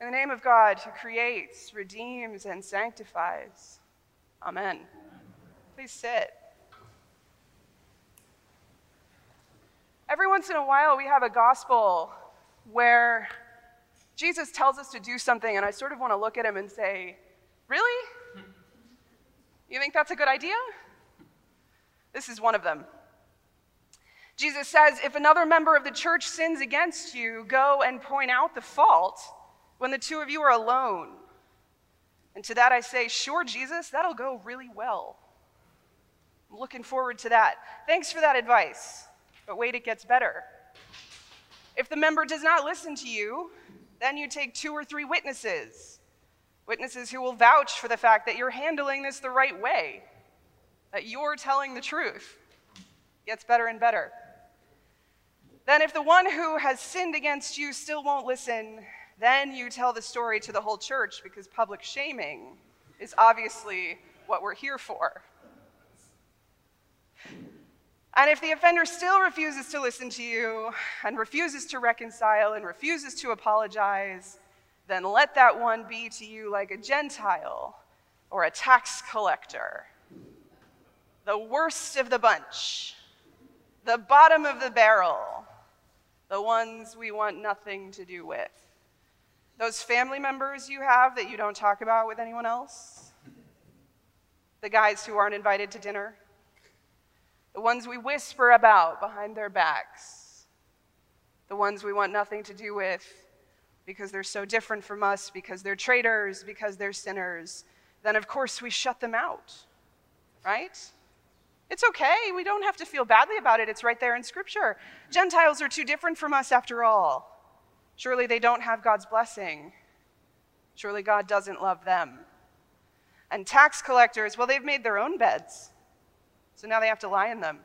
In the name of God who creates, redeems, and sanctifies. Amen. Please sit. Every once in a while, we have a gospel where Jesus tells us to do something, and I sort of want to look at him and say, Really? You think that's a good idea? This is one of them. Jesus says, If another member of the church sins against you, go and point out the fault when the two of you are alone. And to that I say, Sure, Jesus, that'll go really well. I'm looking forward to that. Thanks for that advice. But wait, it gets better. If the member does not listen to you, then you take two or three witnesses. Witnesses who will vouch for the fact that you're handling this the right way, that you're telling the truth. Gets better and better. Then, if the one who has sinned against you still won't listen, then you tell the story to the whole church because public shaming is obviously what we're here for. And if the offender still refuses to listen to you and refuses to reconcile and refuses to apologize, then let that one be to you like a Gentile or a tax collector. The worst of the bunch, the bottom of the barrel, the ones we want nothing to do with. Those family members you have that you don't talk about with anyone else. The guys who aren't invited to dinner. The ones we whisper about behind their backs. The ones we want nothing to do with because they're so different from us, because they're traitors, because they're sinners. Then, of course, we shut them out, right? It's okay. We don't have to feel badly about it. It's right there in Scripture. Gentiles are too different from us after all. Surely they don't have God's blessing. Surely God doesn't love them. And tax collectors, well, they've made their own beds. So now they have to lie in them.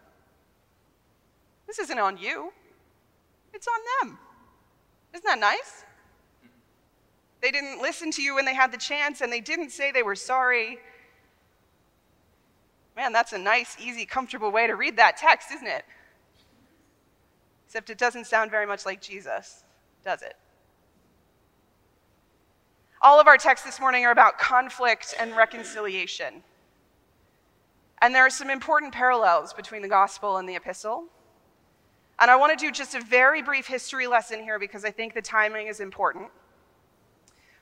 This isn't on you, it's on them. Isn't that nice? They didn't listen to you when they had the chance, and they didn't say they were sorry. Man, that's a nice, easy, comfortable way to read that text, isn't it? Except it doesn't sound very much like Jesus, does it? All of our texts this morning are about conflict and reconciliation. And there are some important parallels between the gospel and the epistle. And I want to do just a very brief history lesson here because I think the timing is important.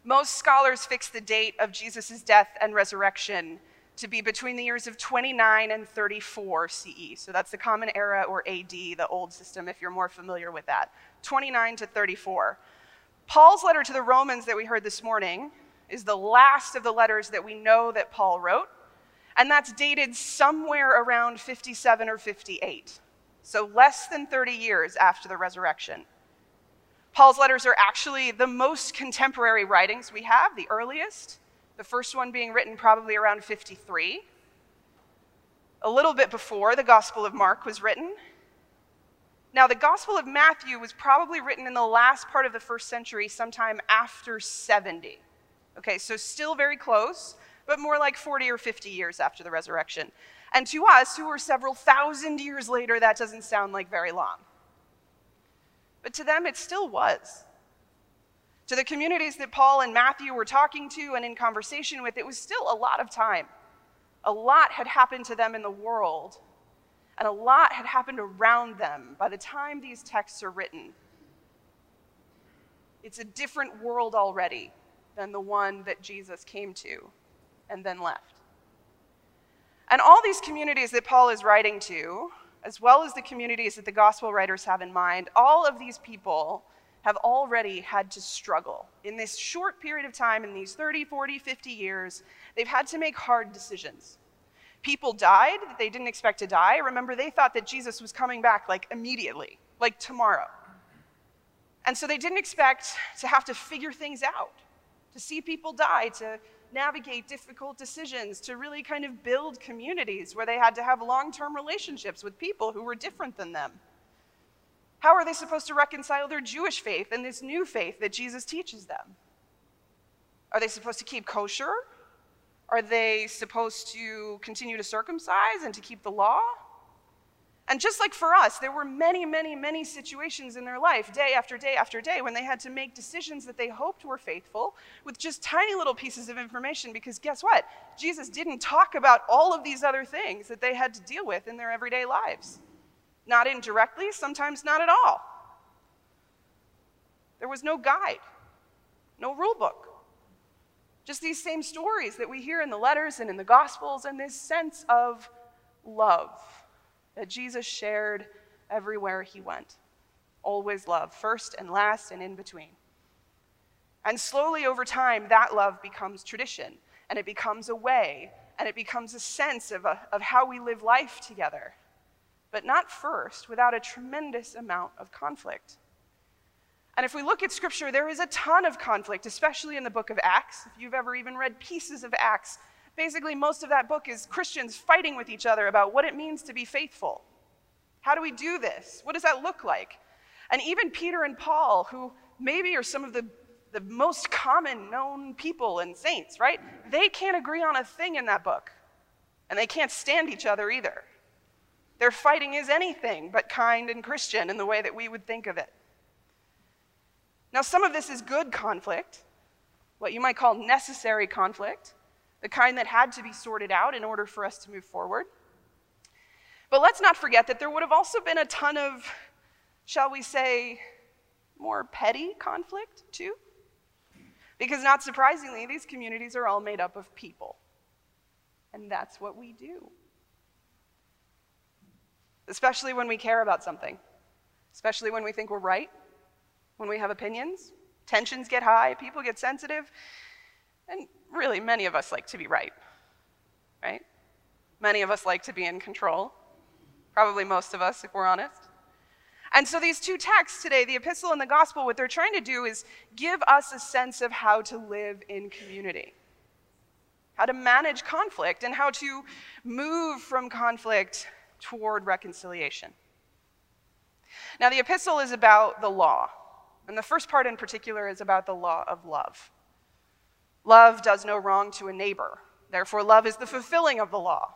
Most scholars fix the date of Jesus' death and resurrection to be between the years of 29 and 34 CE. So that's the Common Era or AD, the old system, if you're more familiar with that. 29 to 34. Paul's letter to the Romans that we heard this morning is the last of the letters that we know that Paul wrote, and that's dated somewhere around 57 or 58. So less than 30 years after the resurrection. Paul's letters are actually the most contemporary writings we have, the earliest the first one being written probably around 53, a little bit before the Gospel of Mark was written. Now, the Gospel of Matthew was probably written in the last part of the first century, sometime after 70. Okay, so still very close, but more like 40 or 50 years after the resurrection. And to us, who are several thousand years later, that doesn't sound like very long. But to them, it still was. To the communities that Paul and Matthew were talking to and in conversation with, it was still a lot of time. A lot had happened to them in the world, and a lot had happened around them by the time these texts are written. It's a different world already than the one that Jesus came to and then left. And all these communities that Paul is writing to, as well as the communities that the gospel writers have in mind, all of these people have already had to struggle. In this short period of time, in these 30, 40, 50 years, they've had to make hard decisions. People died that they didn't expect to die. Remember, they thought that Jesus was coming back like immediately, like tomorrow. And so they didn't expect to have to figure things out, to see people die, to navigate difficult decisions, to really kind of build communities where they had to have long term relationships with people who were different than them. How are they supposed to reconcile their Jewish faith and this new faith that Jesus teaches them? Are they supposed to keep kosher? Are they supposed to continue to circumcise and to keep the law? And just like for us, there were many, many, many situations in their life, day after day after day, when they had to make decisions that they hoped were faithful with just tiny little pieces of information. Because guess what? Jesus didn't talk about all of these other things that they had to deal with in their everyday lives. Not indirectly, sometimes not at all. There was no guide, no rule book. Just these same stories that we hear in the letters and in the Gospels, and this sense of love that Jesus shared everywhere he went. Always love, first and last and in between. And slowly over time, that love becomes tradition, and it becomes a way, and it becomes a sense of, a, of how we live life together. But not first, without a tremendous amount of conflict. And if we look at Scripture, there is a ton of conflict, especially in the book of Acts. If you've ever even read pieces of Acts, basically most of that book is Christians fighting with each other about what it means to be faithful. How do we do this? What does that look like? And even Peter and Paul, who maybe are some of the, the most common known people and saints, right? They can't agree on a thing in that book. And they can't stand each other either. Their fighting is anything but kind and Christian in the way that we would think of it. Now, some of this is good conflict, what you might call necessary conflict, the kind that had to be sorted out in order for us to move forward. But let's not forget that there would have also been a ton of, shall we say, more petty conflict, too. Because not surprisingly, these communities are all made up of people. And that's what we do. Especially when we care about something, especially when we think we're right when we have opinions. Tensions get high, people get sensitive, and really, many of us like to be right, right? Many of us like to be in control. Probably most of us, if we're honest. And so, these two texts today, the epistle and the gospel, what they're trying to do is give us a sense of how to live in community, how to manage conflict, and how to move from conflict toward reconciliation. Now, the epistle is about the law, and the first part in particular is about the law of love. Love does no wrong to a neighbor. Therefore, love is the fulfilling of the law.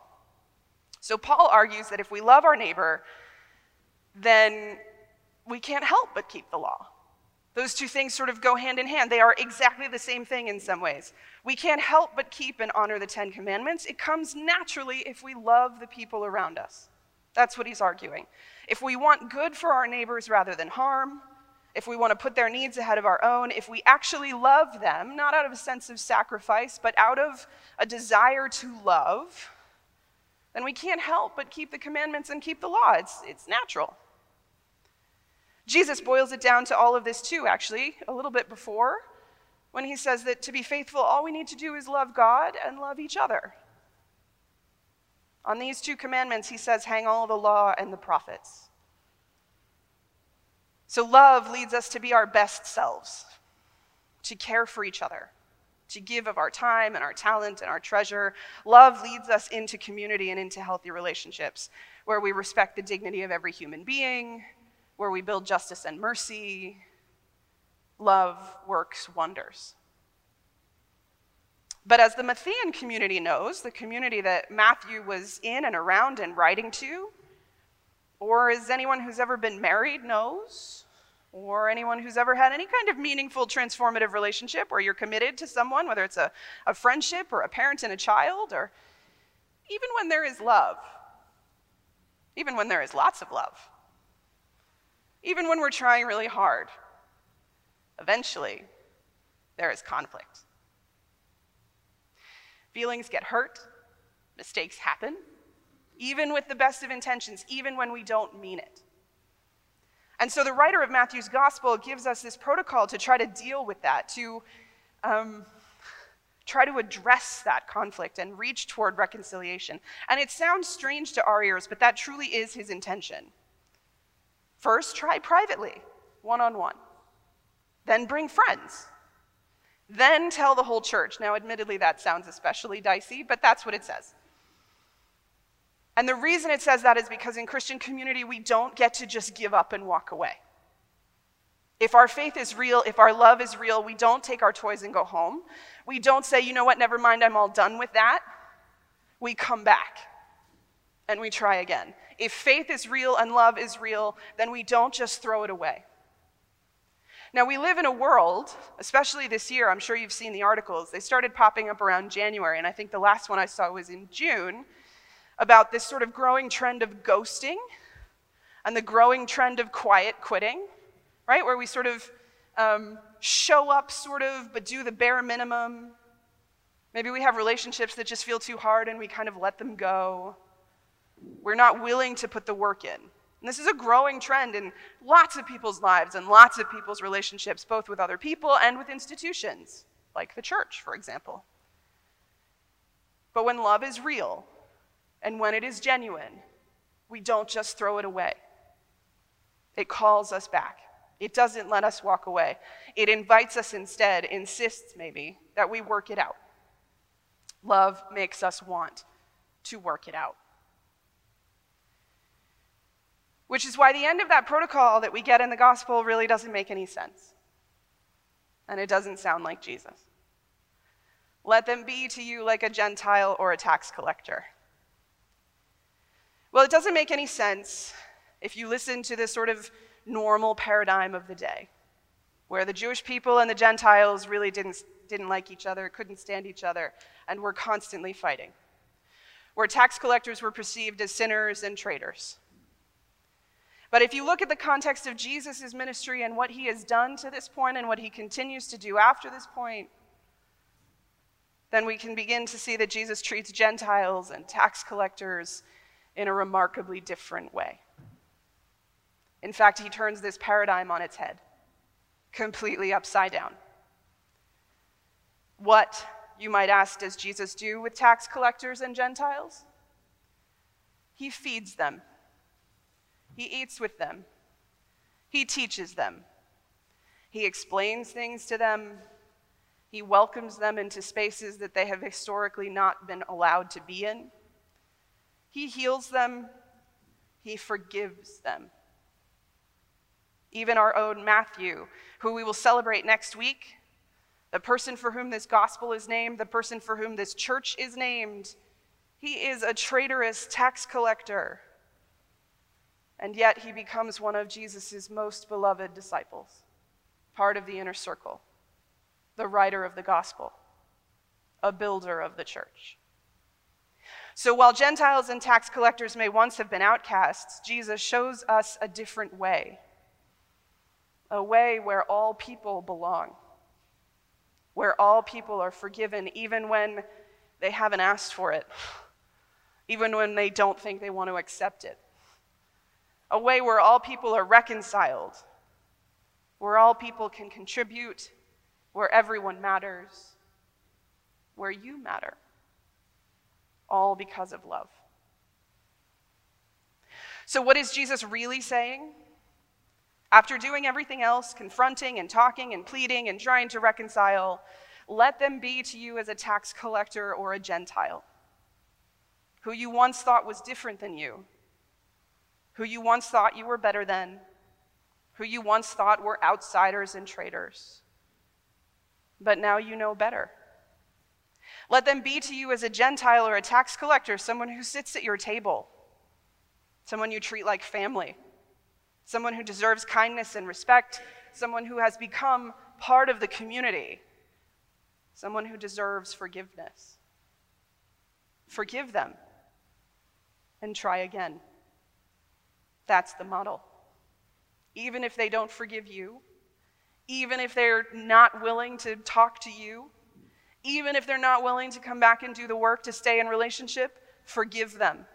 So, Paul argues that if we love our neighbor, then we can't help but keep the law. Those two things sort of go hand in hand. They are exactly the same thing in some ways. We can't help but keep and honor the Ten Commandments. It comes naturally if we love the people around us. That's what he's arguing. If we want good for our neighbors rather than harm, if we want to put their needs ahead of our own, if we actually love them, not out of a sense of sacrifice, but out of a desire to love, then we can't help but keep the commandments and keep the law. It's, it's natural. Jesus boils it down to all of this too, actually, a little bit before, when he says that to be faithful, all we need to do is love God and love each other. On these two commandments, he says, hang all the law and the prophets. So, love leads us to be our best selves, to care for each other, to give of our time and our talent and our treasure. Love leads us into community and into healthy relationships where we respect the dignity of every human being, where we build justice and mercy. Love works wonders. But as the Matthean community knows, the community that Matthew was in and around and writing to, or as anyone who's ever been married knows, or anyone who's ever had any kind of meaningful transformative relationship where you're committed to someone, whether it's a, a friendship or a parent and a child, or even when there is love, even when there is lots of love, even when we're trying really hard, eventually there is conflict. Feelings get hurt, mistakes happen, even with the best of intentions, even when we don't mean it. And so the writer of Matthew's gospel gives us this protocol to try to deal with that, to um, try to address that conflict and reach toward reconciliation. And it sounds strange to our ears, but that truly is his intention. First, try privately, one on one. Then bring friends. Then tell the whole church. Now, admittedly, that sounds especially dicey, but that's what it says. And the reason it says that is because in Christian community, we don't get to just give up and walk away. If our faith is real, if our love is real, we don't take our toys and go home. We don't say, you know what, never mind, I'm all done with that. We come back and we try again. If faith is real and love is real, then we don't just throw it away. Now, we live in a world, especially this year, I'm sure you've seen the articles, they started popping up around January, and I think the last one I saw was in June, about this sort of growing trend of ghosting and the growing trend of quiet quitting, right? Where we sort of um, show up, sort of, but do the bare minimum. Maybe we have relationships that just feel too hard and we kind of let them go. We're not willing to put the work in. And this is a growing trend in lots of people's lives and lots of people's relationships, both with other people and with institutions, like the church, for example. But when love is real and when it is genuine, we don't just throw it away. It calls us back. It doesn't let us walk away. It invites us instead, insists maybe, that we work it out. Love makes us want to work it out. Which is why the end of that protocol that we get in the gospel really doesn't make any sense. And it doesn't sound like Jesus. Let them be to you like a Gentile or a tax collector. Well, it doesn't make any sense if you listen to this sort of normal paradigm of the day, where the Jewish people and the Gentiles really didn't, didn't like each other, couldn't stand each other, and were constantly fighting, where tax collectors were perceived as sinners and traitors. But if you look at the context of Jesus' ministry and what he has done to this point and what he continues to do after this point, then we can begin to see that Jesus treats Gentiles and tax collectors in a remarkably different way. In fact, he turns this paradigm on its head, completely upside down. What, you might ask, does Jesus do with tax collectors and Gentiles? He feeds them. He eats with them. He teaches them. He explains things to them. He welcomes them into spaces that they have historically not been allowed to be in. He heals them. He forgives them. Even our own Matthew, who we will celebrate next week, the person for whom this gospel is named, the person for whom this church is named, he is a traitorous tax collector and yet he becomes one of Jesus' most beloved disciples, part of the inner circle, the writer of the gospel, a builder of the church. So while Gentiles and tax collectors may once have been outcasts, Jesus shows us a different way, a way where all people belong, where all people are forgiven even when they haven't asked for it, even when they don't think they want to accept it. A way where all people are reconciled, where all people can contribute, where everyone matters, where you matter, all because of love. So, what is Jesus really saying? After doing everything else, confronting and talking and pleading and trying to reconcile, let them be to you as a tax collector or a Gentile, who you once thought was different than you who you once thought you were better than, who you once thought were outsiders and traitors. But now you know better. Let them be to you as a Gentile or a tax collector, someone who sits at your table, someone you treat like family, someone who deserves kindness and respect, someone who has become part of the community, someone who deserves forgiveness. Forgive them and try again. That's the model. Even if they don't forgive you, even if they're not willing to talk to you, even if they're not willing to come back and do the work to stay in relationship, forgive them,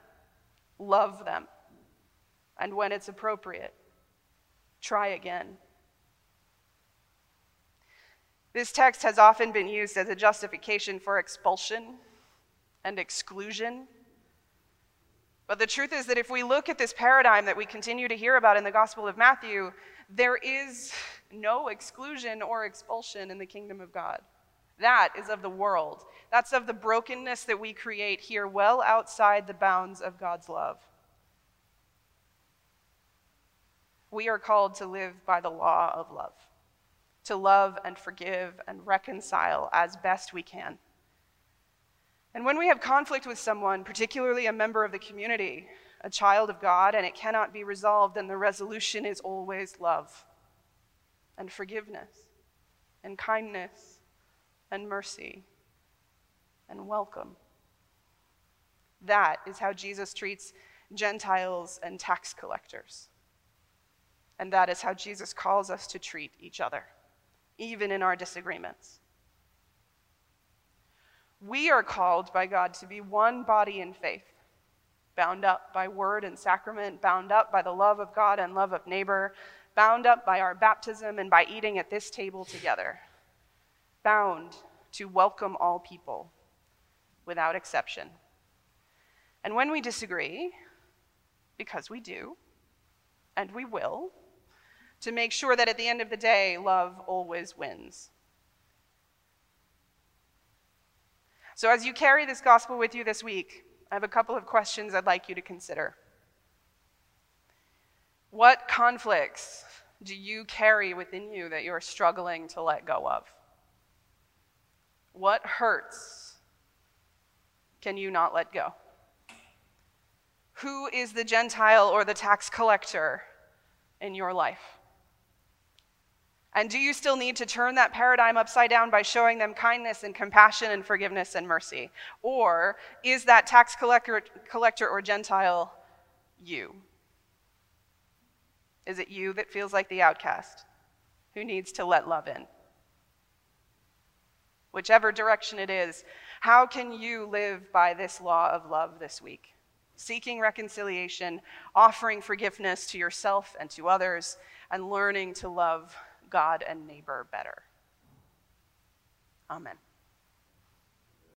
love them, and when it's appropriate, try again. This text has often been used as a justification for expulsion and exclusion but the truth is that if we look at this paradigm that we continue to hear about in the Gospel of Matthew, there is no exclusion or expulsion in the kingdom of God. That is of the world. That's of the brokenness that we create here, well outside the bounds of God's love. We are called to live by the law of love, to love and forgive and reconcile as best we can. And when we have conflict with someone, particularly a member of the community, a child of God and it cannot be resolved, then the resolution is always love and forgiveness and kindness and mercy and welcome. That is how Jesus treats Gentiles and tax collectors. And that is how Jesus calls us to treat each other, even in our disagreements. We are called by God to be one body in faith, bound up by word and sacrament, bound up by the love of God and love of neighbor, bound up by our baptism and by eating at this table together, bound to welcome all people without exception. And when we disagree, because we do, and we will, to make sure that at the end of the day, love always wins. So, as you carry this gospel with you this week, I have a couple of questions I'd like you to consider. What conflicts do you carry within you that you're struggling to let go of? What hurts can you not let go? Who is the Gentile or the tax collector in your life? And do you still need to turn that paradigm upside down by showing them kindness and compassion and forgiveness and mercy? Or is that tax collector, collector or Gentile you? Is it you that feels like the outcast who needs to let love in? Whichever direction it is, how can you live by this law of love this week? Seeking reconciliation, offering forgiveness to yourself and to others, and learning to love God and neighbor better. Amen.